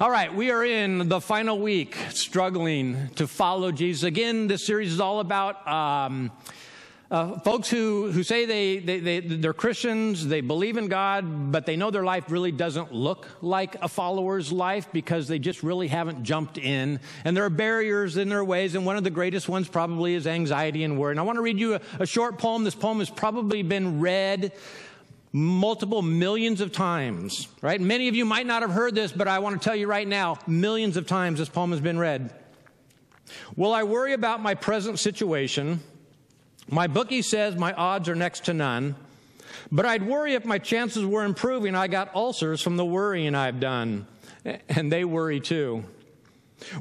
All right, we are in the final week struggling to follow Jesus. Again, this series is all about um, uh, folks who, who say they, they, they, they're Christians, they believe in God, but they know their life really doesn't look like a follower's life because they just really haven't jumped in. And there are barriers in their ways, and one of the greatest ones probably is anxiety and worry. And I want to read you a, a short poem. This poem has probably been read multiple millions of times, right? Many of you might not have heard this, but I want to tell you right now, millions of times this poem has been read. Will I worry about my present situation? My bookie says my odds are next to none, but I'd worry if my chances were improving. I got ulcers from the worrying I've done, and they worry too.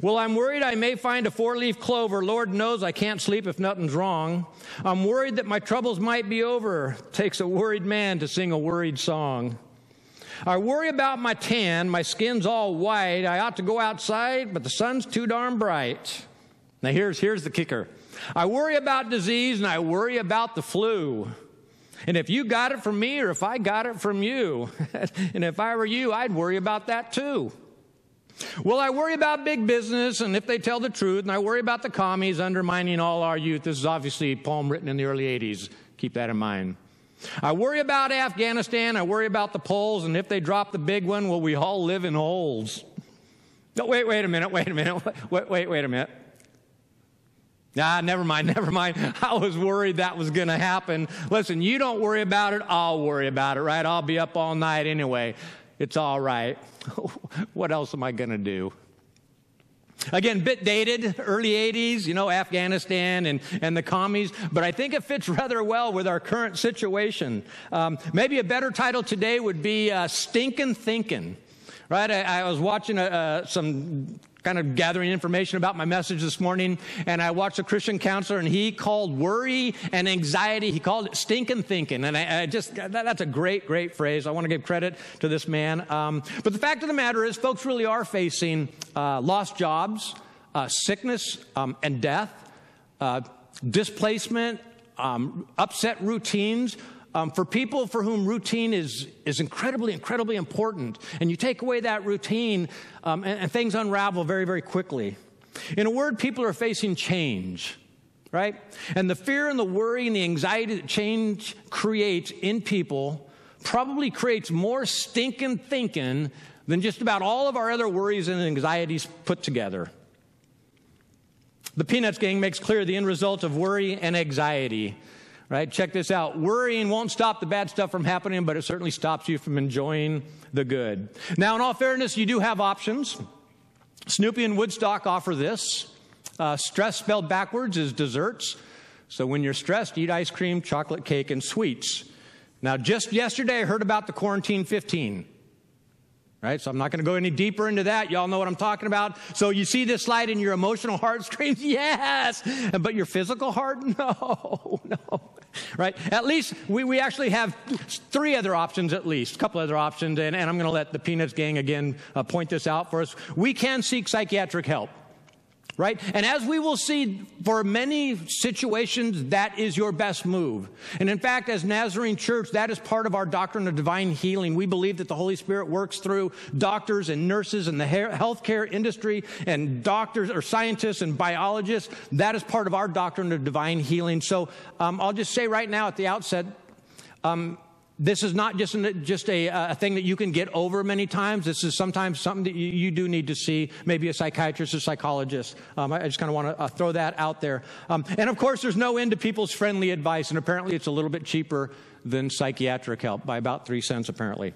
Well, I'm worried I may find a four leaf clover. Lord knows I can't sleep if nothing's wrong. I'm worried that my troubles might be over. Takes a worried man to sing a worried song. I worry about my tan. My skin's all white. I ought to go outside, but the sun's too darn bright. Now, here's, here's the kicker I worry about disease and I worry about the flu. And if you got it from me or if I got it from you, and if I were you, I'd worry about that too. Well, I worry about big business and if they tell the truth, and I worry about the commies undermining all our youth. This is obviously a poem written in the early 80s. Keep that in mind. I worry about Afghanistan. I worry about the Poles, and if they drop the big one, will we all live in holes? No, wait, wait a minute, wait a minute, wait, wait, wait a minute. Nah, never mind, never mind. I was worried that was going to happen. Listen, you don't worry about it, I'll worry about it, right? I'll be up all night anyway. It's all right. what else am I going to do? Again, bit dated, early 80s, you know, Afghanistan and, and the commies, but I think it fits rather well with our current situation. Um, maybe a better title today would be uh, Stinkin' Thinkin'. Right? I, I was watching a, uh, some kind of gathering information about my message this morning, and I watched a Christian counselor, and he called worry and anxiety, he called it stinking thinking. And I, I just, that, that's a great, great phrase. I want to give credit to this man. Um, but the fact of the matter is, folks really are facing uh, lost jobs, uh, sickness, um, and death, uh, displacement, um, upset routines. Um, for people for whom routine is, is incredibly, incredibly important, and you take away that routine, um, and, and things unravel very, very quickly. In a word, people are facing change, right? And the fear and the worry and the anxiety that change creates in people probably creates more stinking thinking than just about all of our other worries and anxieties put together. The Peanuts gang makes clear the end result of worry and anxiety right? Check this out. Worrying won't stop the bad stuff from happening, but it certainly stops you from enjoying the good. Now, in all fairness, you do have options. Snoopy and Woodstock offer this. Uh, stress spelled backwards is desserts. So when you're stressed, eat ice cream, chocolate cake, and sweets. Now, just yesterday, I heard about the quarantine 15 right? So I'm not going to go any deeper into that. Y'all know what I'm talking about. So you see this slide and your emotional heart screams, yes, but your physical heart, no, no, right? At least we, we actually have three other options, at least, a couple other options, and, and I'm going to let the Peanuts gang again uh, point this out for us. We can seek psychiatric help right? And as we will see, for many situations, that is your best move. And in fact, as Nazarene Church, that is part of our doctrine of divine healing. We believe that the Holy Spirit works through doctors and nurses and the healthcare industry and doctors or scientists and biologists. That is part of our doctrine of divine healing. So um, I'll just say right now at the outset, um, this is not just, an, just a, a, thing that you can get over many times. This is sometimes something that you, you do need to see, maybe a psychiatrist or psychologist. Um, I just kind of want to uh, throw that out there. Um, and of course, there's no end to people's friendly advice, and apparently it's a little bit cheaper than psychiatric help by about three cents, apparently.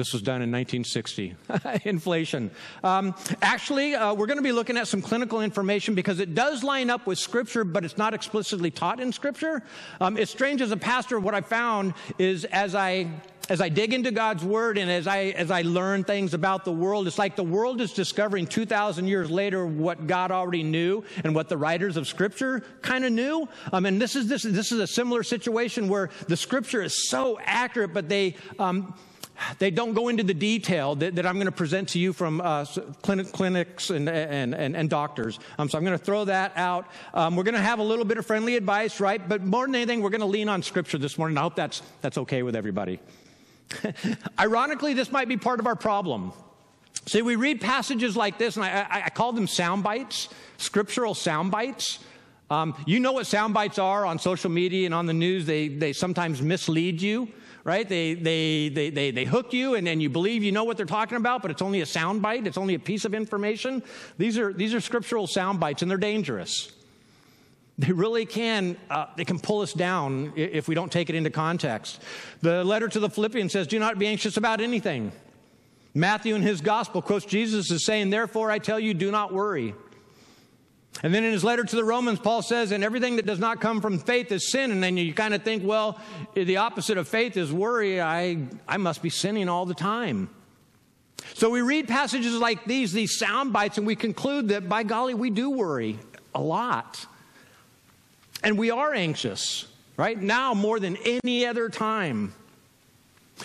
This was done in 1960. Inflation. Um, actually, uh, we're going to be looking at some clinical information because it does line up with Scripture, but it's not explicitly taught in Scripture. Um, it's strange as a pastor, what I found is as I as I dig into God's Word and as I as I learn things about the world, it's like the world is discovering 2,000 years later what God already knew and what the writers of Scripture kind of knew. Um, and this is this this is a similar situation where the Scripture is so accurate, but they um, they don't go into the detail that, that I'm going to present to you from uh, clinic, clinics and, and, and, and doctors. Um, so I'm going to throw that out. Um, we're going to have a little bit of friendly advice, right? But more than anything, we're going to lean on Scripture this morning. I hope that's, that's okay with everybody. Ironically, this might be part of our problem. See, we read passages like this, and I, I, I call them sound bites, scriptural sound bites. Um, you know what sound bites are on social media and on the news. They, they sometimes mislead you, right? They, they, they, they, they hook you, and then you believe you know what they're talking about, but it's only a sound bite. It's only a piece of information. These are, these are scriptural sound bites, and they're dangerous. They really can, uh, they can pull us down if we don't take it into context. The letter to the Philippians says, Do not be anxious about anything. Matthew in his gospel quotes Jesus as saying, Therefore I tell you, do not worry. And then in his letter to the Romans, Paul says, and everything that does not come from faith is sin. And then you kind of think, well, the opposite of faith is worry. I, I must be sinning all the time. So we read passages like these, these sound bites, and we conclude that by golly, we do worry a lot. And we are anxious, right? Now more than any other time.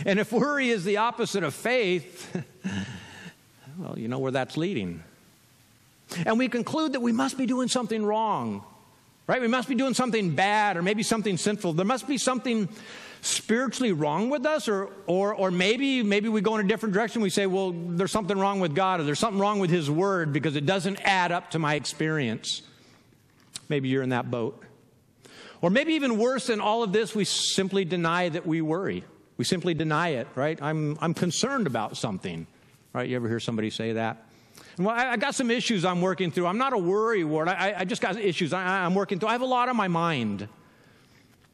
And if worry is the opposite of faith, well, you know where that's leading. And we conclude that we must be doing something wrong, right? We must be doing something bad or maybe something sinful. There must be something spiritually wrong with us, or, or, or maybe, maybe we go in a different direction. We say, well, there's something wrong with God, or there's something wrong with His Word because it doesn't add up to my experience. Maybe you're in that boat. Or maybe even worse than all of this, we simply deny that we worry. We simply deny it, right? I'm, I'm concerned about something, right? You ever hear somebody say that? Well, I, I got some issues I'm working through. I'm not a worry ward. I, I just got issues I, am working through. I have a lot on my mind.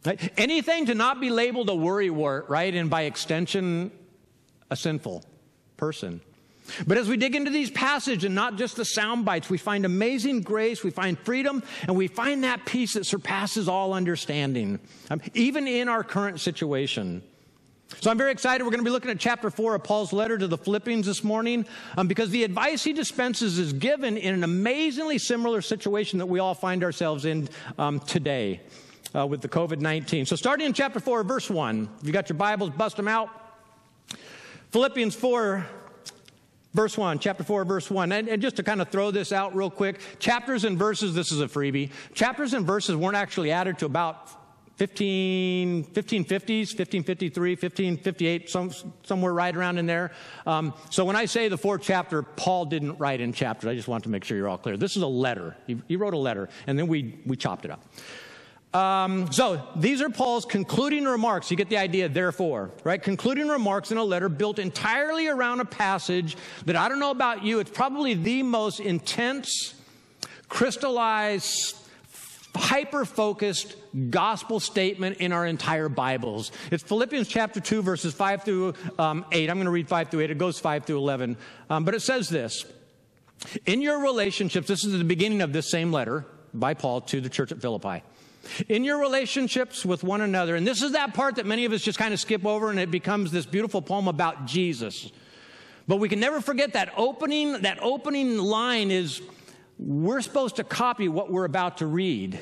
Right? Anything to not be labeled a worry wart, right? And by extension, a sinful person. But as we dig into these passages and not just the sound bites, we find amazing grace, we find freedom, and we find that peace that surpasses all understanding, um, even in our current situation. So I'm very excited. We're going to be looking at chapter four of Paul's letter to the Philippians this morning um, because the advice he dispenses is given in an amazingly similar situation that we all find ourselves in um, today uh, with the COVID 19. So starting in chapter four, verse one, if you got your Bibles, bust them out. Philippians 4, Verse 1, chapter 4, verse 1. And, and, just to kind of throw this out real quick, chapters and verses, this is a freebie. Chapters and verses weren't actually added to about 15, 1550s, 1553, 1558, some, somewhere right around in there. Um, so when I say the fourth chapter, Paul didn't write in chapters. I just want to make sure you're all clear. This is a letter. He, he wrote a letter, and then we, we chopped it up. Um, so these are Paul's concluding remarks. You get the idea, therefore, right? Concluding remarks in a letter built entirely around a passage that I don't know about you, it's probably the most intense, crystallized, hyper focused gospel statement in our entire Bibles. It's Philippians chapter 2, verses 5 through um, 8. I'm going to read 5 through 8. It goes 5 through 11. Um, but it says this In your relationships, this is the beginning of this same letter by Paul to the church at Philippi. In your relationships with one another, and this is that part that many of us just kind of skip over, and it becomes this beautiful poem about Jesus. But we can never forget that opening, that opening line is we're supposed to copy what we're about to read,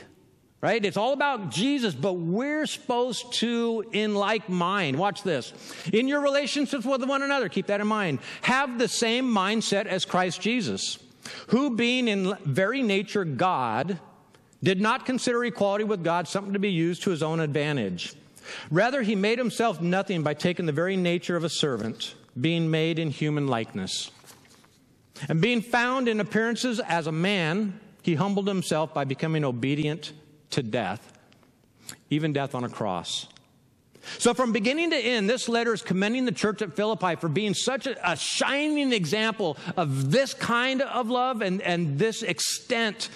right? It's all about Jesus, but we're supposed to, in like mind, watch this. In your relationships with one another, keep that in mind. Have the same mindset as Christ Jesus, who being in very nature God, did not consider equality with God something to be used to his own advantage. Rather, he made himself nothing by taking the very nature of a servant, being made in human likeness. And being found in appearances as a man, he humbled himself by becoming obedient to death, even death on a cross. So, from beginning to end, this letter is commending the church at Philippi for being such a, a shining example of this kind of love and, and this extent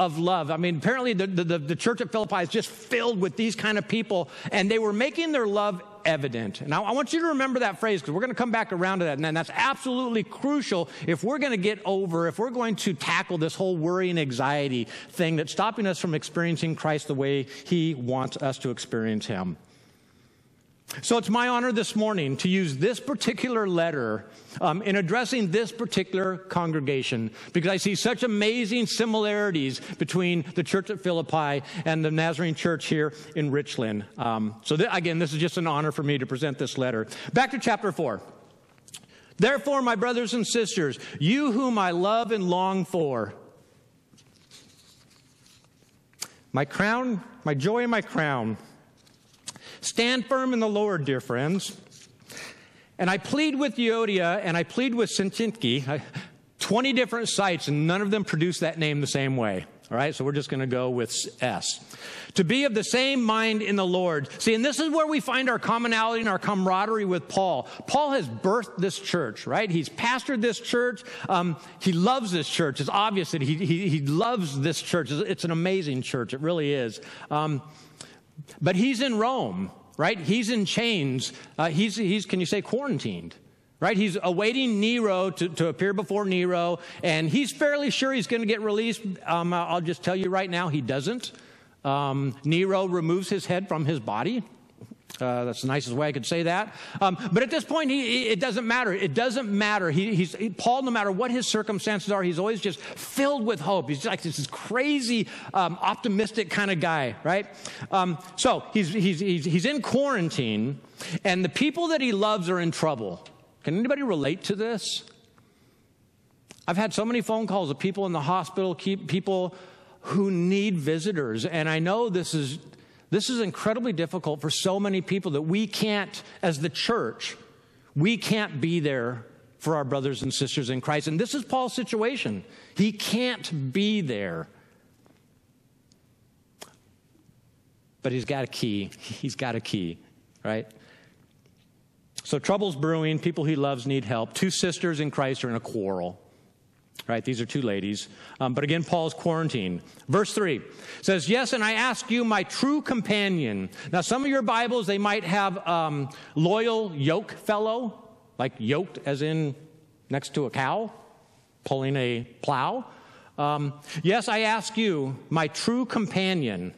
of love. I mean, apparently the, the, the, church at Philippi is just filled with these kind of people, and they were making their love evident. And I, I want you to remember that phrase because we're going to come back around to that. And that's absolutely crucial if we're going to get over, if we're going to tackle this whole worry and anxiety thing that's stopping us from experiencing Christ the way He wants us to experience Him. So it's my honor this morning to use this particular letter um, in addressing this particular congregation because I see such amazing similarities between the church at Philippi and the Nazarene church here in Richland. Um, so, th- again, this is just an honor for me to present this letter. Back to chapter 4. Therefore, my brothers and sisters, you whom I love and long for, my crown, my joy and my crown, Stand firm in the Lord, dear friends. And I plead with Euodia and I plead with Syntyche, 20 different sites, and none of them produce that name the same way. All right, so we're just going to go with S. To be of the same mind in the Lord. See, and this is where we find our commonality and our camaraderie with Paul. Paul has birthed this church, right? He's pastored this church. Um, he loves this church. It's obvious that he, he, he, loves this church. It's an amazing church. It really is. Um, but he's in Rome, right? He's in chains. Uh, he's, he's, can you say, quarantined right? He's awaiting Nero to, to appear before Nero, and he's fairly sure he's going to get released. Um, I'll just tell you right now, he doesn't. Um, Nero removes his head from his body. Uh, that's the nicest way I could say that. Um, but at this point, he, it doesn't matter. It doesn't matter. He, he's he, Paul. No matter what his circumstances are, he's always just filled with hope. He's like this crazy, um, optimistic kind of guy, right? Um, so he's, he's he's he's in quarantine, and the people that he loves are in trouble. Can anybody relate to this? I've had so many phone calls of people in the hospital, keep people who need visitors, and I know this is this is incredibly difficult for so many people that we can't, as the church, we can't be there for our brothers and sisters in Christ. And this is Paul's situation. He can't be there. But he's got a key. He's got a key, right? So trouble's brewing. People he loves need help. Two sisters in Christ are in a quarrel. Right? These are two ladies. Um, but again, Paul's quarantined. Verse 3 says, Yes, and I ask you, my true companion. Now, some of your Bibles, they might have um, loyal yoke fellow, like yoked as in next to a cow, pulling a plow. Um, yes, I ask you, my true companion.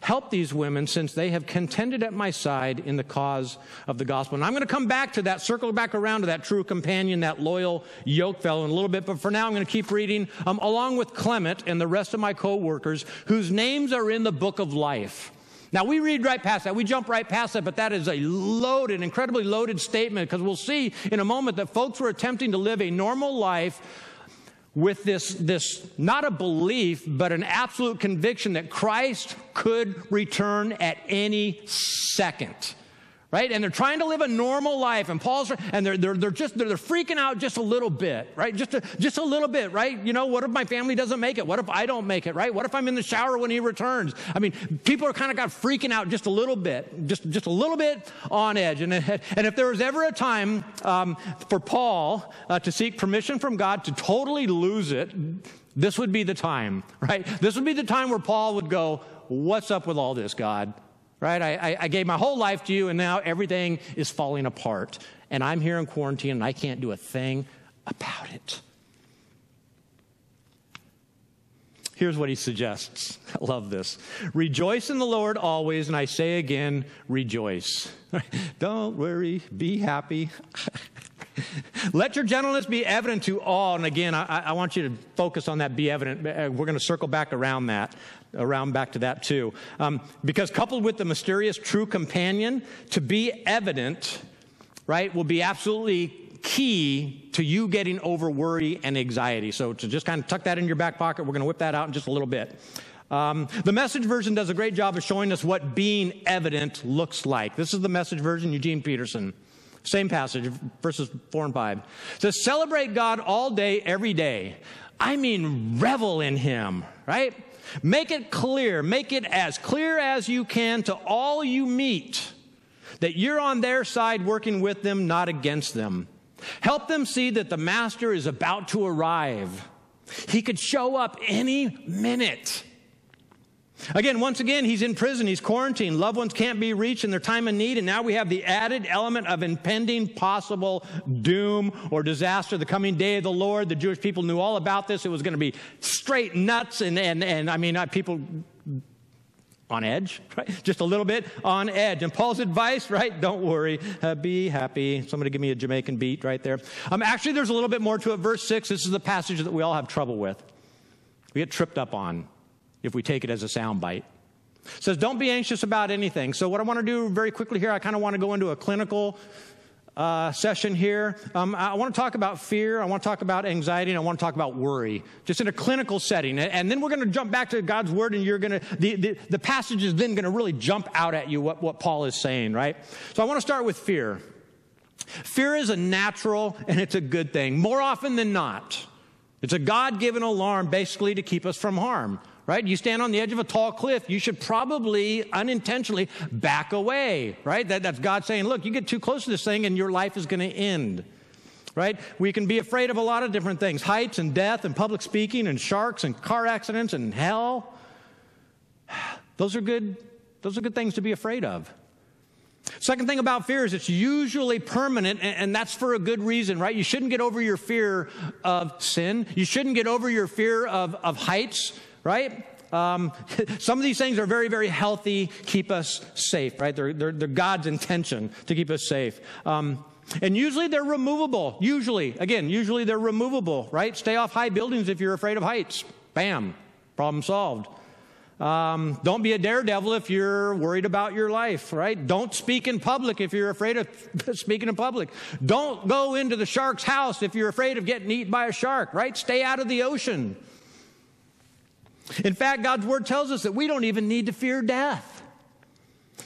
Help these women since they have contended at my side in the cause of the gospel. And I'm going to come back to that, circle back around to that true companion, that loyal yoke fellow in a little bit. But for now, I'm going to keep reading um, along with Clement and the rest of my co workers whose names are in the book of life. Now, we read right past that. We jump right past that, but that is a loaded, incredibly loaded statement because we'll see in a moment that folks were attempting to live a normal life with this, this not a belief, but an absolute conviction that Christ could return at any second right? And they're trying to live a normal life, and Paul's and they're they're, they're just they're, they're, freaking out just a little bit, right? Just a, just a little bit, right? You know, what if my family doesn't make it? What if I don't make it, right? What if I'm in the shower when he returns? I mean, people are kind of got freaking out just a little bit, just just a little bit on edge. And and if there was ever a time um, for Paul uh, to seek permission from God to totally lose it. This would be the time, right? This would be the time where Paul would go, What's up with all this, God? Right? I, I, gave my whole life to you, and now everything is falling apart. And I'm here in quarantine, and I can't do a thing about it. Here's what he suggests. I love this. Rejoice in the Lord always, and I say again, rejoice. Don't worry, be happy. Let your gentleness be evident to all. And again, I, I, want you to focus on that be evident. Uh, we're going to circle back around that, around back to that too. Um, because coupled with the mysterious true companion, to be evident, right, will be absolutely key to you getting over worry and anxiety. So to just kind of tuck that in your back pocket, we're going to whip that out in just a little bit. Um, the message version does a great job of showing us what being evident looks like. This is the message version, Eugene Peterson. Same passage, verses 4 and 5. To Celebrate God all day, every day. I mean, revel in Him, right? Make it clear, make it as clear as you can to all you meet that you're on their side working with them, not against them. Help them see that the Master is about to arrive. He could show up any minute. Again, once again, he's in prison, he's quarantined. Loved ones can't be reached in their time of need, and now we have the added element of impending possible doom or disaster, the coming day of the Lord. The Jewish people knew all about this. It was going to be straight nuts, and, and, and I mean, people on edge, right? Just a little bit on edge. And Paul's advice, right? Don't worry, uh, be happy. Somebody give me a Jamaican beat right there. Um, actually, there's a little bit more to it. Verse 6, this is the passage that we all have trouble with. We get tripped up on if we take it as a soundbite. It says, Don't be anxious about anything. So, what I want to do very quickly here, I kind of want to go into a clinical uh, session here. Um, I want to talk about fear. I want to talk about anxiety. And I want to talk about worry, just in a clinical setting. And then we're going to jump back to God's word, and you're going to, the, the, the passage is then going to really jump out at you what, what Paul is saying, right? So I want to start with fear. Fear is a natural and it's a good thing, more often than not. It's a God given alarm basically to keep us from harm, right? You stand on the edge of a tall cliff, you should probably unintentionally back away, right? That, that's God saying, look, you get too close to this thing and your life is going to end, right? We can be afraid of a lot of different things heights and death and public speaking and sharks and car accidents and hell. Those are good, those are good things to be afraid of. Second thing about fear is it's usually permanent, and that's for a good reason, right? You shouldn't get over your fear of sin. You shouldn't get over your fear of, of heights, right? Um, some of these things are very, very healthy, keep us safe, right? They're, they're, they're God's intention to keep us safe. Um, and usually they're removable. Usually, again, usually they're removable, right? Stay off high buildings if you're afraid of heights. Bam, problem solved. Um, don't be a daredevil if you're worried about your life, right? Don't speak in public if you're afraid of speaking in public. Don't go into the shark's house if you're afraid of getting eaten by a shark, right? Stay out of the ocean. In fact, God's word tells us that we don't even need to fear death.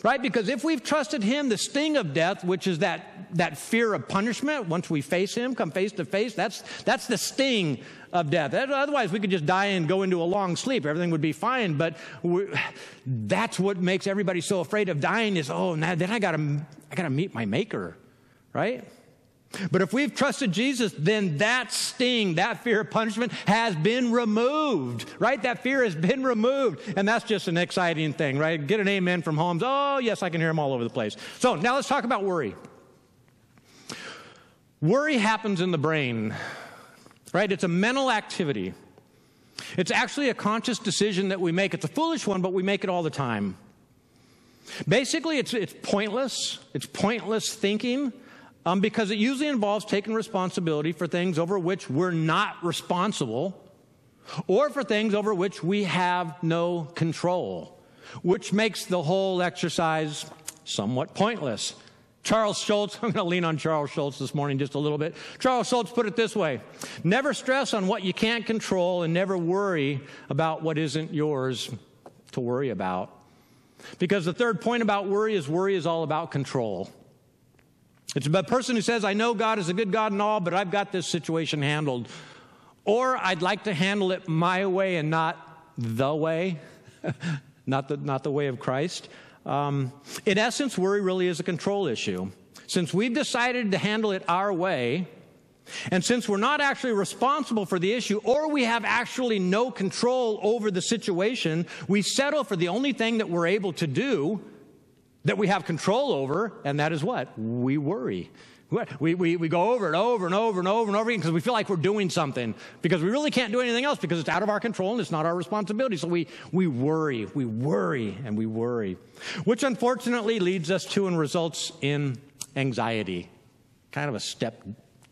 Right? Because if we've trusted him, the sting of death, which is that, that fear of punishment, once we face him, come face to face, that's, that's the sting of death. Otherwise, we could just die and go into a long sleep. Everything would be fine. But that's what makes everybody so afraid of dying is, oh, now then I gotta, I gotta meet my maker, right? But if we've trusted Jesus, then that sting, that fear of punishment has been removed, right? That fear has been removed. And that's just an exciting thing, right? Get an amen from homes. Oh, yes, I can hear them all over the place. So now let's talk about worry. Worry happens in the brain, right? It's a mental activity. It's actually a conscious decision that we make. It's a foolish one, but we make it all the time. Basically, it's, it's pointless. It's pointless thinking um, because it usually involves taking responsibility for things over which we're not responsible or for things over which we have no control, which makes the whole exercise somewhat pointless. Charles Schulz, I'm going to lean on Charles Schulz this morning just a little bit. Charles Schulz put it this way Never stress on what you can't control and never worry about what isn't yours to worry about. Because the third point about worry is worry is all about control. It's a person who says, I know God is a good God and all, but I've got this situation handled. Or I'd like to handle it my way and not the way, not, the, not the way of Christ. Um, in essence, worry really is a control issue. Since we've decided to handle it our way, and since we're not actually responsible for the issue, or we have actually no control over the situation, we settle for the only thing that we're able to do, that we have control over, and that is what? We worry. We, we, we go over and over and over and over and over again because we feel like we're doing something because we really can't do anything else because it's out of our control and it's not our responsibility. So we, we worry, we worry, and we worry, which unfortunately leads us to and results in anxiety. Kind of a step,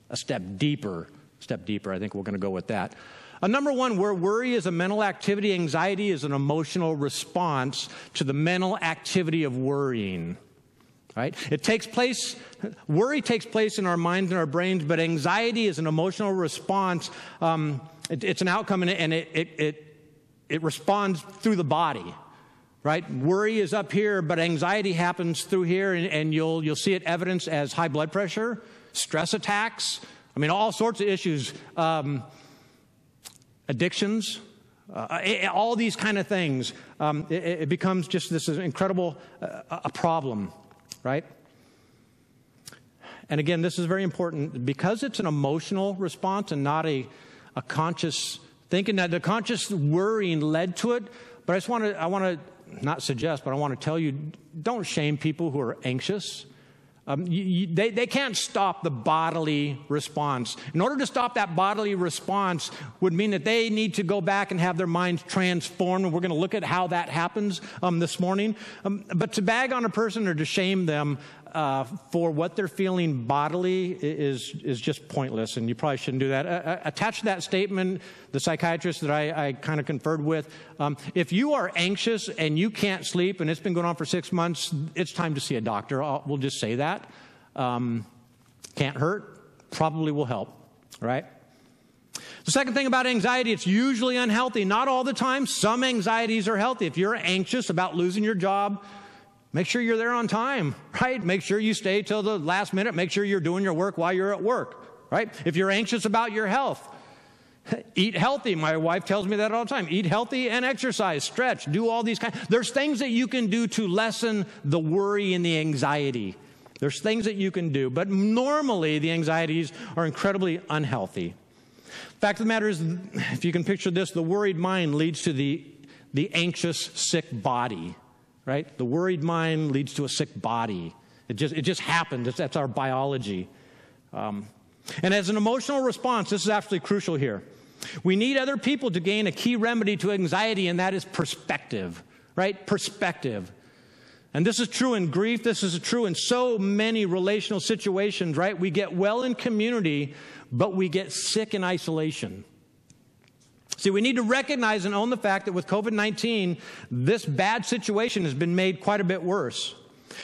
a step deeper, step deeper. I think we're going to go with that. Uh, number one, where worry is a mental activity, anxiety is an emotional response to the mental activity of worrying. Right? It takes place, worry takes place in our minds and our brains, but anxiety is an emotional response. Um, it, it's an outcome and, it, and it, it, it, it responds through the body right? Worry is up here, but anxiety happens through here, and, and, you'll, you'll see it evidenced as high blood pressure, stress attacks. I mean, all sorts of issues. Um, addictions, uh, all these kind of things. Um, it, it, becomes just this incredible uh, a problem, right? And again, this is very important because it's an emotional response and not a, a conscious thinking. That the conscious worrying led to it, but I just want to I want to not suggest, but I want to tell you: don't shame people who are anxious. Um, you, you, they, they can't stop the bodily response. In order to stop that bodily response would mean that they need to go back and have their minds transformed. And we're going to look at how that happens um, this morning. Um, but to bag on a person or to shame them uh, for what they're feeling bodily is, is just pointless, and you probably shouldn't do that. Uh, attached to that statement, the psychiatrist that I, I kind of conferred with, um, if you are anxious and you can't sleep and it's been going on for six months, it's time to see a doctor. I'll, we'll just say that. Um, can't hurt, probably will help, right? The second thing about anxiety, it's usually unhealthy. Not all the time. Some anxieties are healthy. If you're anxious about losing your job, Make sure you're there on time, right? Make sure you stay till the last minute. Make sure you're doing your work while you're at work, right? If you're anxious about your health, eat healthy. My wife tells me that all the time. Eat healthy and exercise, stretch, do all these kinds. There's things that you can do to lessen the worry and the anxiety. There's things that you can do, but normally the anxieties are incredibly unhealthy. Fact of the matter is, if you can picture this, the worried mind leads to the, the anxious, sick body, right? The worried mind leads to a sick body. It just, it just happened. That's our biology. Um, and as an emotional response, this is absolutely crucial here. We need other people to gain a key remedy to anxiety, and that is perspective, right? Perspective. And this is true in grief. This is true in so many relational situations, right? We get well in community, but we get sick in isolation. See, we need to recognize and own the fact that with COVID 19, this bad situation has been made quite a bit worse.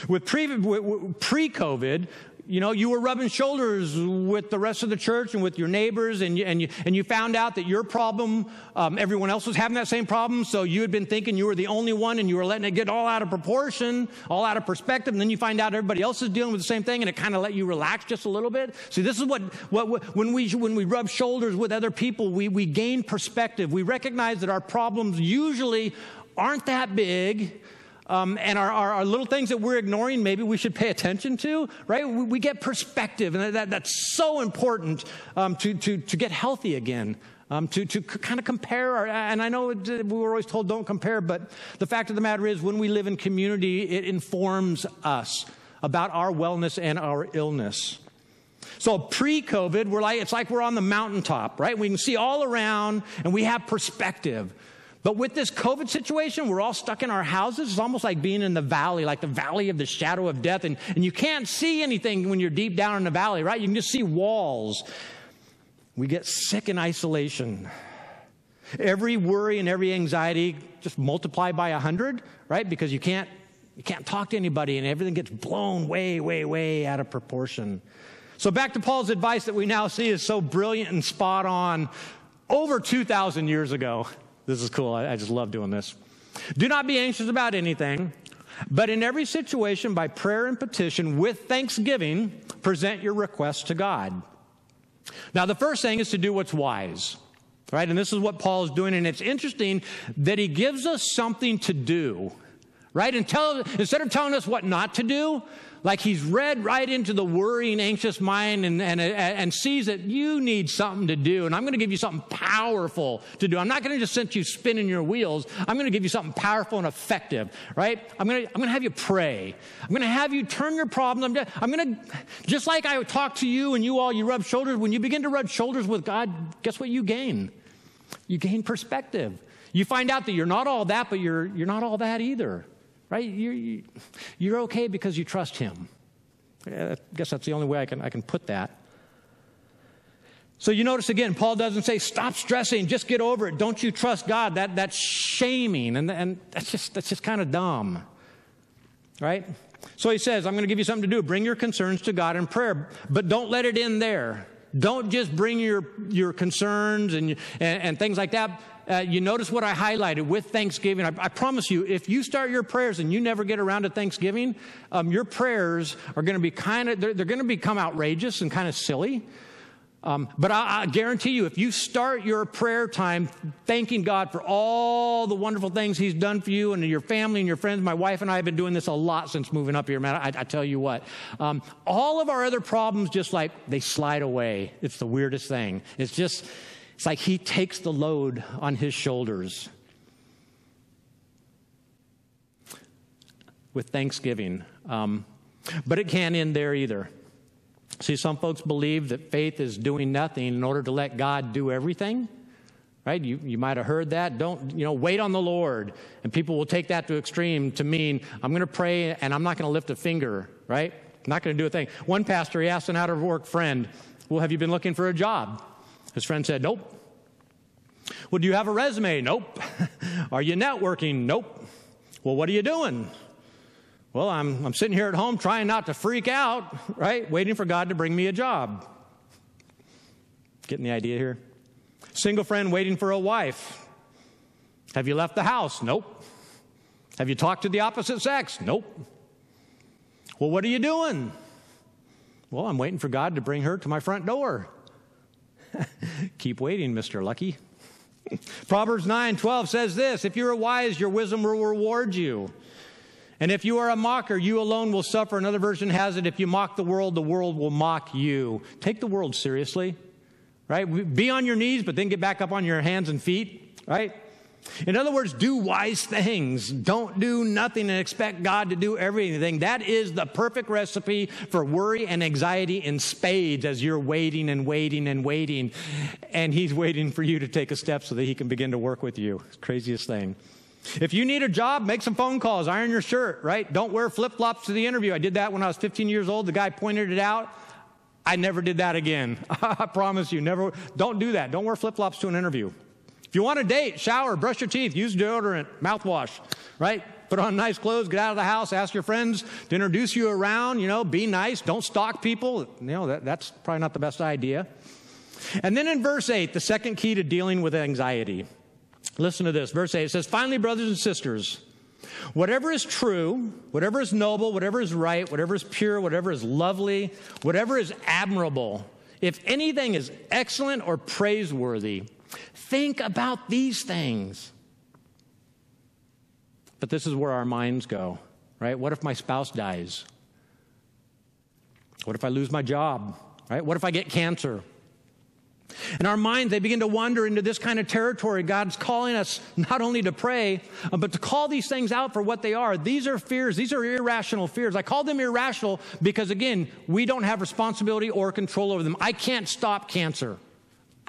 With pre COVID, you know, you were rubbing shoulders with the rest of the church and with your neighbors, and you, and you, and you found out that your problem, um, everyone else was having that same problem, so you had been thinking you were the only one and you were letting it get all out of proportion, all out of perspective, and then you find out everybody else is dealing with the same thing, and it kind of let you relax just a little bit. See, this is what, what, what, when, we, when we rub shoulders with other people, we, we gain perspective. We recognize that our problems usually aren't that big um, and our, our, our, little things that we're ignoring, maybe we should pay attention to, right? We, we get perspective, and that, that's so important um, to, to, to get healthy again. Um, to, to kind of compare our, and I know we were always told don't compare, but the fact of the matter is when we live in community, it informs us about our wellness and our illness. So pre-COVID, we're like, it's like we're on the mountaintop, right? We can see all around and we have perspective. But with this COVID situation, we're all stuck in our houses. It's almost like being in the valley, like the valley of the shadow of death. And, and you can't see anything when you're deep down in the valley, right? You can just see walls. We get sick in isolation. Every worry and every anxiety just multiply by a hundred, right? Because you can't you can't talk to anybody and everything gets blown way, way, way out of proportion. So back to Paul's advice that we now see is so brilliant and spot on over 2,000 years ago. This is cool. I, I just love doing this. Do not be anxious about anything, but in every situation, by prayer and petition, with thanksgiving, present your requests to God. Now, the first thing is to do what's wise, right? And this is what Paul is doing. And it's interesting that he gives us something to do, right? And tell, instead of telling us what not to do, like he's read right into the worrying, anxious mind and, and, and sees that you need something to do. And I'm going to give you something powerful to do. I'm not going to just send you spinning your wheels. I'm going to give you something powerful and effective, right? I'm going to, I'm going to have you pray. I'm going to have you turn your problem. I'm, I'm going to, just like I talk to you and you all, you rub shoulders. When you begin to rub shoulders with God, guess what you gain? You gain perspective. You find out that you're not all that, but you're, you're not all that either right? You're, you're okay because you trust Him. I guess that's the only way I can, I can put that. So you notice again, Paul doesn't say, stop stressing, just get over it. Don't you trust God? That, that's shaming, and, and that's just, that's just kind of dumb, right? So he says, I'm going to give you something to do. Bring your concerns to God in prayer, but don't let it end there. Don't just bring your, your concerns and, and, and things like that uh, you notice what I highlighted with Thanksgiving. I, I, promise you, if you start your prayers and you never get around to Thanksgiving, um, your prayers are going to be kind of, they're, they're going to become outrageous and kind of silly. Um, but I, I, guarantee you, if you start your prayer time thanking God for all the wonderful things He's done for you and your family and your friends, my wife and I have been doing this a lot since moving up here, man. I, I tell you what, um, all of our other problems just like they slide away. It's the weirdest thing. It's just, it's like he takes the load on his shoulders. With thanksgiving. Um, but it can't end there either. See, some folks believe that faith is doing nothing in order to let God do everything. Right? You, you might have heard that. Don't, you know, wait on the Lord. And people will take that to extreme to mean, I'm going to pray and I'm not going to lift a finger, right? I'm not going to do a thing. One pastor, he asked an out of work friend, Well, have you been looking for a job? His friend said, Nope. Well, do you have a resume? Nope. are you networking? Nope. Well, what are you doing? Well, I'm, I'm sitting here at home trying not to freak out, right? Waiting for God to bring me a job. Getting the idea here? Single friend waiting for a wife. Have you left the house? Nope. Have you talked to the opposite sex? Nope. Well, what are you doing? Well, I'm waiting for God to bring her to my front door. Keep waiting, Mr. Lucky. Proverbs 9 12 says this If you are wise, your wisdom will reward you. And if you are a mocker, you alone will suffer. Another version has it if you mock the world, the world will mock you. Take the world seriously, right? Be on your knees, but then get back up on your hands and feet, right? In other words, do wise things. Don't do nothing and expect God to do everything. That is the perfect recipe for worry and anxiety in spades as you're waiting and waiting and waiting. And He's waiting for you to take a step so that He can begin to work with you. Craziest thing. If you need a job, make some phone calls, iron your shirt, right? Don't wear flip flops to the interview. I did that when I was 15 years old. The guy pointed it out. I never did that again. I promise you, never. Don't do that. Don't wear flip flops to an interview. If you want a date, shower, brush your teeth, use deodorant, mouthwash, right? Put on nice clothes, get out of the house, ask your friends to introduce you around, you know, be nice, don't stalk people. You know, that, that's probably not the best idea. And then in verse 8, the second key to dealing with anxiety. Listen to this. Verse 8 it says, Finally, brothers and sisters, whatever is true, whatever is noble, whatever is right, whatever is pure, whatever is lovely, whatever is admirable, if anything is excellent or praiseworthy, Think about these things. But this is where our minds go, right? What if my spouse dies? What if I lose my job? Right? What if I get cancer? And our minds, they begin to wander into this kind of territory. God's calling us not only to pray, uh, but to call these things out for what they are. These are fears. These are irrational fears. I call them irrational because, again, we don't have responsibility or control over them. I can't stop cancer.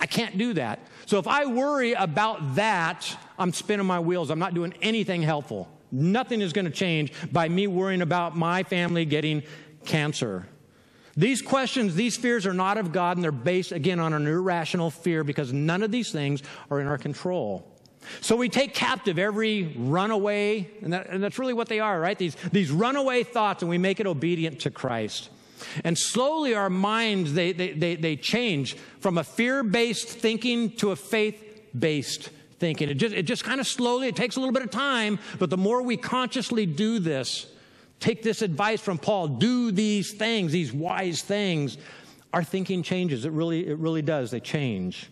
I can't do that. So if I worry about that, I'm spinning my wheels. I'm not doing anything helpful. Nothing is going to change by me worrying about my family getting cancer. These questions, these fears are not of God, and they're based, again, on an irrational fear because none of these things are in our control. So we take captive every runaway, and, that, and that's really what they are, right? These, these runaway thoughts, and we make it obedient to Christ. And slowly our minds, they, they, they, they change from a fear-based thinking to a faith-based thinking. It just, it just kind of slowly, it takes a little bit of time, but the more we consciously do this, take this advice from Paul, do these things, these wise things, our thinking changes. It really, it really does. They change.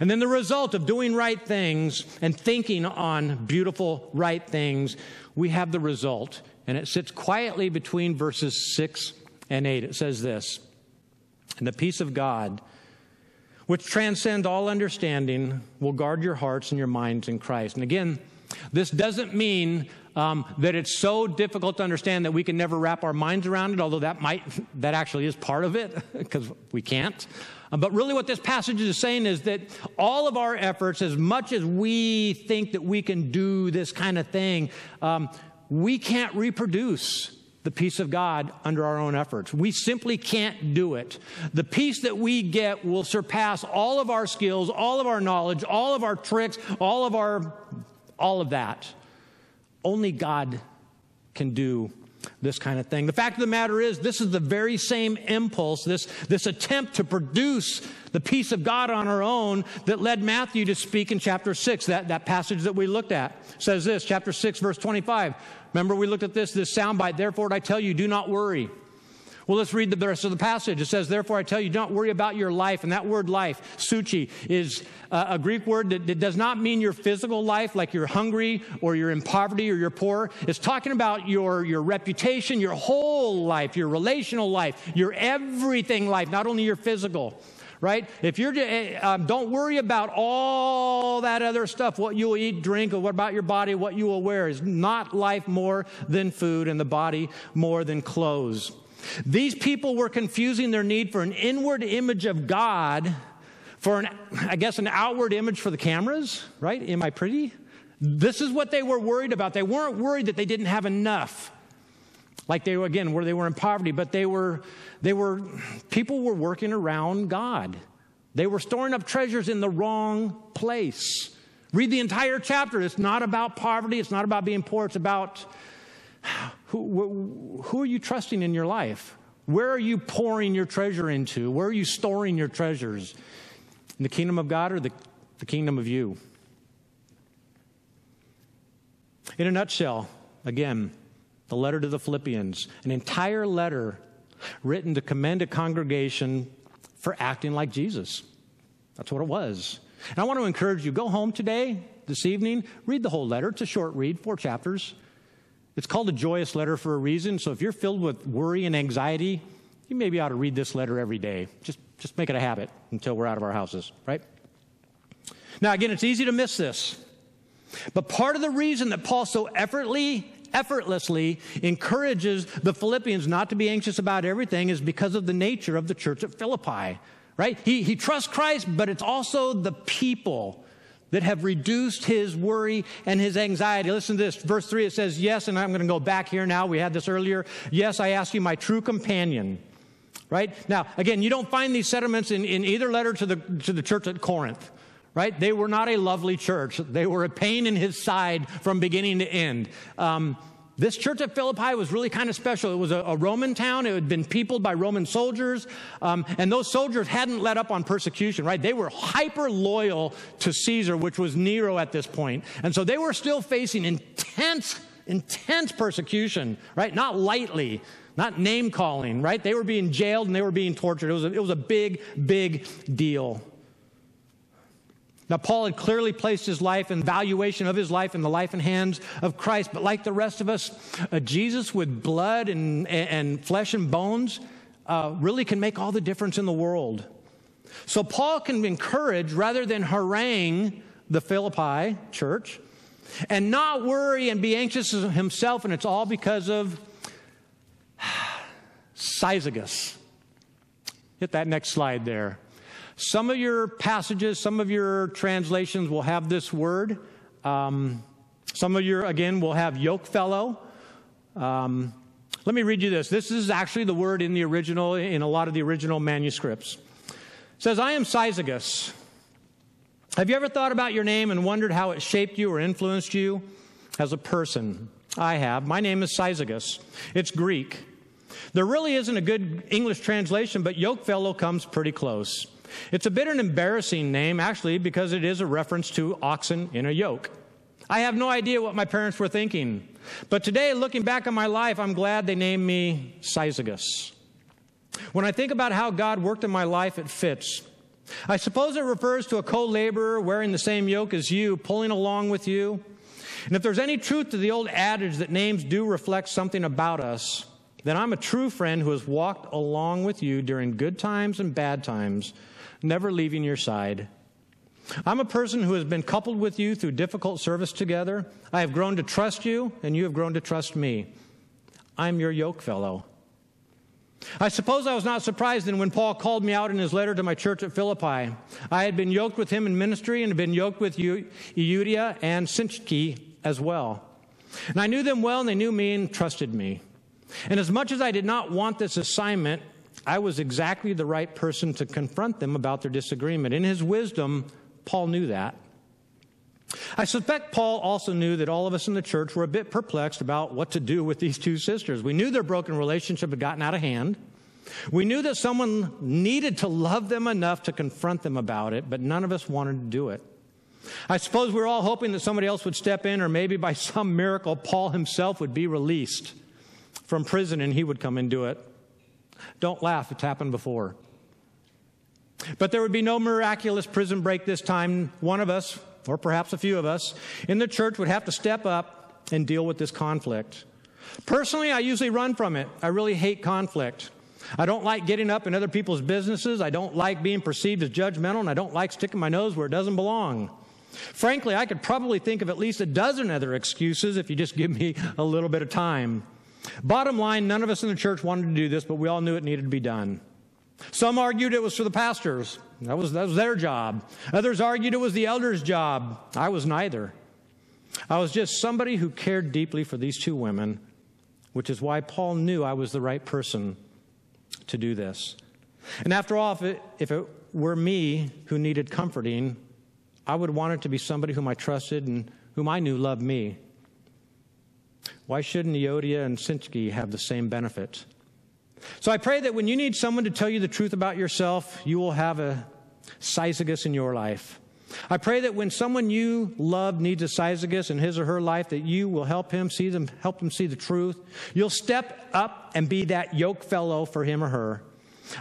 And then the result of doing right things and thinking on beautiful right things, we have the result. And it sits quietly between verses 6 and 8. It says this And the peace of God, which transcends all understanding, will guard your hearts and your minds in Christ. And again, this doesn't mean um, that it's so difficult to understand that we can never wrap our minds around it, although that might, that actually is part of it, because we can't. But really, what this passage is saying is that all of our efforts, as much as we think that we can do this kind of thing, um, we can't reproduce the peace of God under our own efforts. We simply can't do it. The peace that we get will surpass all of our skills, all of our knowledge, all of our tricks, all of our, all of that. Only God can do this kind of thing. The fact of the matter is, this is the very same impulse, this, this attempt to produce the peace of God on our own that led Matthew to speak in chapter 6. That, that passage that we looked at says this, chapter 6, verse 25. Remember, we looked at this, this soundbite. Therefore, I tell you, do not worry. Well, let's read the rest of the passage. It says, Therefore, I tell you, don't worry about your life. And that word life, psuche, is a Greek word that, that, does not mean your physical life, like you're hungry or you're in poverty or you're poor. It's talking about your, your reputation, your whole life, your relational life, your everything life, not only your physical right? If you're, eh, um, don't worry about all that other stuff, what you'll eat, drink, or what about your body, what you will wear is not life more than food and the body more than clothes. These people were confusing their need for an inward image of God for an, I guess, an outward image for the cameras, right? Am I pretty? This is what they were worried about. They weren't worried that they didn't have enough. Like they were, again, where they were in poverty, but they were, they were, people were working around God. They were storing up treasures in the wrong place. Read the entire chapter. It's not about poverty. It's not about being poor. It's about who, who are you trusting in your life? Where are you pouring your treasure into? Where are you storing your treasures? In the kingdom of God or the, the kingdom of you? In a nutshell, again, the letter to the Philippians, an entire letter written to commend a congregation for acting like Jesus. That's what it was. And I want to encourage you go home today, this evening, read the whole letter. It's a short read, four chapters. It's called a joyous letter for a reason. So if you're filled with worry and anxiety, you maybe ought to read this letter every day. Just, just make it a habit until we're out of our houses, right? Now, again, it's easy to miss this. But part of the reason that Paul so effortlessly, effortlessly encourages the Philippians not to be anxious about everything is because of the nature of the church at Philippi, right? He, he trusts Christ, but it's also the people that have reduced his worry and his anxiety. Listen to this. Verse 3, it says, Yes, and I'm going to go back here now. We had this earlier. Yes, I ask you, my true companion. Right? Now, again, you don't find these sentiments in, in either letter to the, to the church at Corinth right? They were not a lovely church. They were a pain in his side from beginning to end. Um, this church at Philippi was really kind of special. It was a, a Roman town. It had been peopled by Roman soldiers. Um, and those soldiers hadn't let up on persecution, right? They were hyper loyal to Caesar, which was Nero at this point. And so they were still facing intense, intense persecution, right? Not lightly, not name calling, right? They were being jailed and they were being tortured. It was a, it was a big, big deal. Now, Paul had clearly placed his life and valuation of his life in the life and hands of Christ, but like the rest of us, uh, Jesus with blood and, and flesh and bones uh, really can make all the difference in the world. So, Paul can encourage rather than harangue the Philippi church and not worry and be anxious himself, and it's all because of Syzygus. Hit that next slide there. Some of your passages, some of your translations will have this word. Um, some of your, again, will have yoke fellow. Um, let me read you this. This is actually the word in the original, in a lot of the original manuscripts. It says, I am Syzygus. Have you ever thought about your name and wondered how it shaped you or influenced you as a person? I have. My name is Syzygus. It's Greek. There really isn't a good English translation, but yoke fellow comes pretty close. It's a bit an embarrassing name, actually, because it is a reference to oxen in a yoke. I have no idea what my parents were thinking. But today, looking back on my life, I'm glad they named me Syzygus. When I think about how God worked in my life, it fits. I suppose it refers to a co laborer wearing the same yoke as you, pulling along with you. And if there's any truth to the old adage that names do reflect something about us, then I'm a true friend who has walked along with you during good times and bad times never leaving your side. I'm a person who has been coupled with you through difficult service together. I have grown to trust you, and you have grown to trust me. I'm your yoke fellow. I suppose I was not surprised then when Paul called me out in his letter to my church at Philippi. I had been yoked with him in ministry and had been yoked with Euodia and Syntyche as well. And I knew them well, and they knew me and trusted me. And as much as I did not want this assignment, I was exactly the right person to confront them about their disagreement. In his wisdom, Paul knew that. I suspect Paul also knew that all of us in the church were a bit perplexed about what to do with these two sisters. We knew their broken relationship had gotten out of hand. We knew that someone needed to love them enough to confront them about it, but none of us wanted to do it. I suppose we were all hoping that somebody else would step in, or maybe by some miracle, Paul himself would be released from prison and he would come and do it. Don't laugh, it's happened before. But there would be no miraculous prison break this time. One of us, or perhaps a few of us, in the church would have to step up and deal with this conflict. Personally, I usually run from it. I really hate conflict. I don't like getting up in other people's businesses. I don't like being perceived as judgmental, and I don't like sticking my nose where it doesn't belong. Frankly, I could probably think of at least a dozen other excuses if you just give me a little bit of time. Bottom line, none of us in the church wanted to do this, but we all knew it needed to be done. Some argued it was for the pastors. That was, that was their job. Others argued it was the elders' job. I was neither. I was just somebody who cared deeply for these two women, which is why Paul knew I was the right person to do this. And after all, if it, if it were me who needed comforting, I would want it to be somebody whom I trusted and whom I knew loved me. Why shouldn't Euodia and Syntyche have the same benefit? So I pray that when you need someone to tell you the truth about yourself, you will have a Syzygus in your life. I pray that when someone you love needs a Syzygus in his or her life, that you will help him see them, help them see the truth. You'll step up and be that yoke fellow for him or her.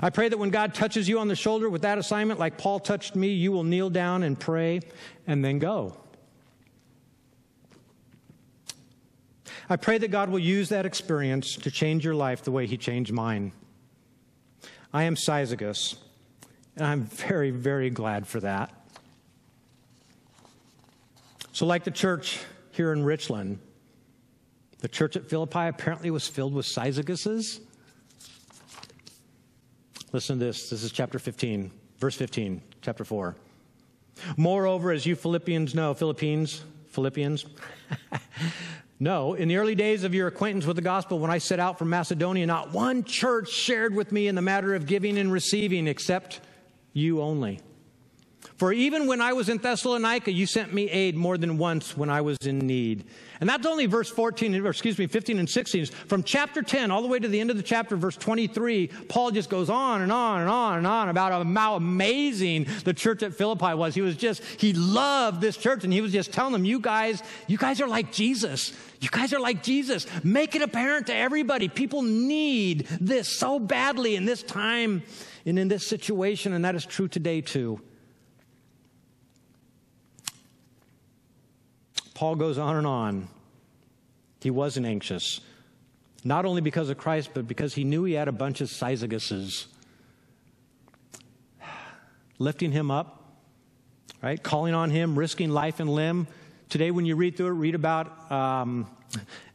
I pray that when God touches you on the shoulder with that assignment, like Paul touched me, you will kneel down and pray and then go. I pray that God will use that experience to change your life the way He changed mine. I am Syzygus, and I'm very, very glad for that. So, like the church here in Richland, the church at Philippi apparently was filled with Syzyguses. Listen to this. This is chapter 15, verse 15, chapter 4. Moreover, as you Philippians know, Philippines, Philippians, no, in the early days of your acquaintance with the gospel, when I set out from Macedonia, not one church shared with me in the matter of giving and receiving except you only. For even when I was in Thessalonica, you sent me aid more than once when I was in need. And that's only verse 14, or excuse me, 15 and 16. From chapter 10 all the way to the end of the chapter, verse 23, Paul just goes on and on and on and on about how amazing the church at Philippi was. He was just, he loved this church and he was just telling them, you guys, you guys are like Jesus. You guys are like Jesus. Make it apparent to everybody. People need this so badly in this time and in this situation, and that is true today too. Paul goes on and on. He wasn't anxious, not only because of Christ, but because he knew he had a bunch of Syzyguses lifting him up, right? Calling on him, risking life and limb. Today, when you read through it, read about um,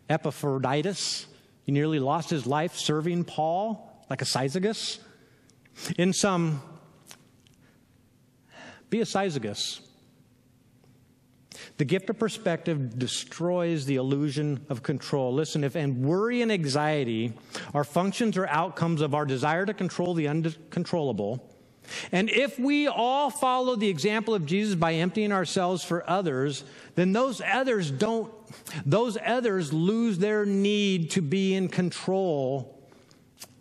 Epaphroditus. He nearly lost his life serving Paul like a Syzygus. In some, be a Syzygus. The gift of perspective destroys the illusion of control. Listen, if and worry and anxiety are functions or outcomes of our desire to control the uncontrollable, and if we all follow the example of Jesus by emptying ourselves for others, then those others don't, those others lose their need to be in control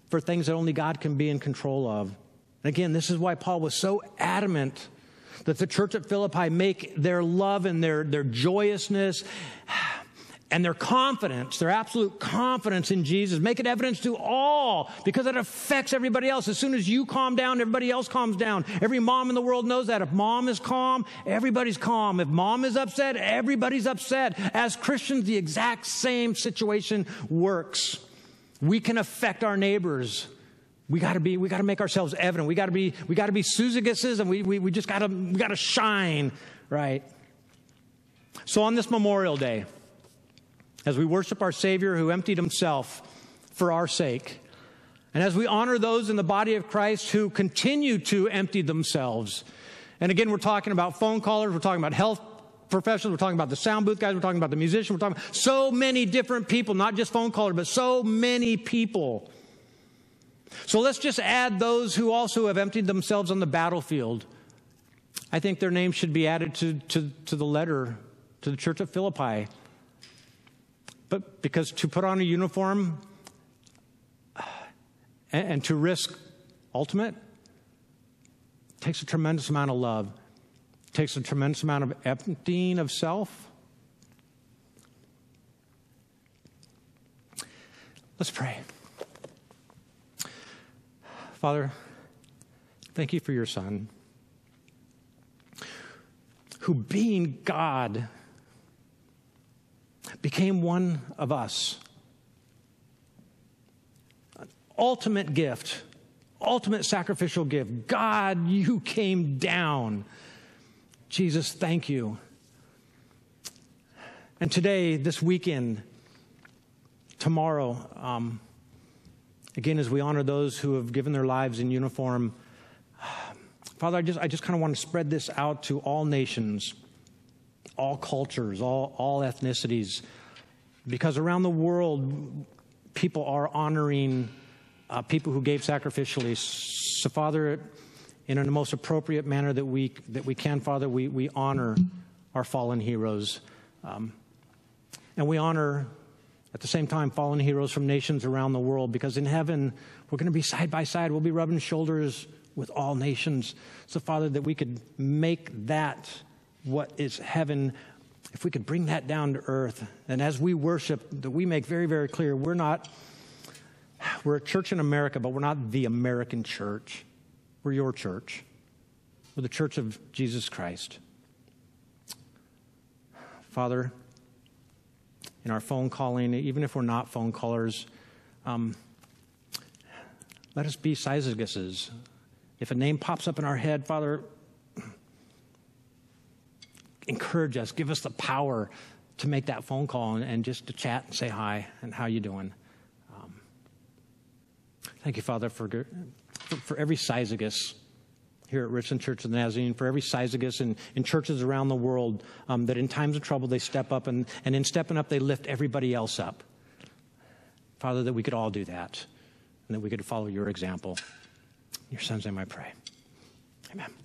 for things that only God can be in control of. And again, this is why Paul was so adamant that the church at Philippi make their love and their, their joyousness and their confidence, their absolute confidence in Jesus, make it evidence to all because it affects everybody else. As soon as you calm down, everybody else calms down. Every mom in the world knows that. If mom is calm, everybody's calm. If mom is upset, everybody's upset. As Christians, the exact same situation works. We can affect our neighbors we got to be we got to make ourselves evident. We got to be we got to be Syzyguses and we, we, we just got to we got to shine right? So on this memorial day as we worship our savior who emptied himself for our sake and as we honor those in the body of christ who continue to empty themselves and again we're talking about phone callers we're talking about health professionals we're talking about the sound booth guys we're talking about the musicians we're talking about so many different people not just phone callers but so many people so let's just add those who also have emptied themselves on the battlefield. I think their names should be added to, to, to the letter to the church of Philippi. But because to put on a uniform uh, and, and to risk ultimate takes a tremendous amount of love, takes a tremendous amount of emptying of self. Let's pray. Father, thank you for your Son, who, being God, became one of us. An ultimate gift, ultimate sacrificial gift. God, you came down. Jesus, thank you. And today, this weekend, tomorrow, um, Again, as we honor those who have given their lives in uniform, Father, I just, I just kind of want to spread this out to all nations, all cultures, all, all ethnicities, because around the world, people are honoring uh, people who gave sacrificially. So, Father, in the most appropriate manner that we, that we can, Father, we, we honor our fallen heroes. Um, and we honor at the same time, fallen heroes from nations around the world, because in heaven, we're going to be side by side. We'll be rubbing shoulders with all nations. So, Father, that we could make that what is heaven, if we could bring that down to earth. And as we worship, that we make very, very clear we're not, we're a church in America, but we're not the American church. We're your church. We're the church of Jesus Christ. Father, in our phone calling, even if we're not phone callers, um, let us be Syzyguses. If a name pops up in our head, Father, encourage us, give us the power to make that phone call and, and just to chat and say hi and how you doing. Um, thank you, Father, for, for, for every Syzygus here at Richland Church of the Nazarene, for every Syzygus in, in churches around the world, um, that in times of trouble they step up, and, and in stepping up, they lift everybody else up. Father, that we could all do that, and that we could follow your example. In your son's name I pray. Amen.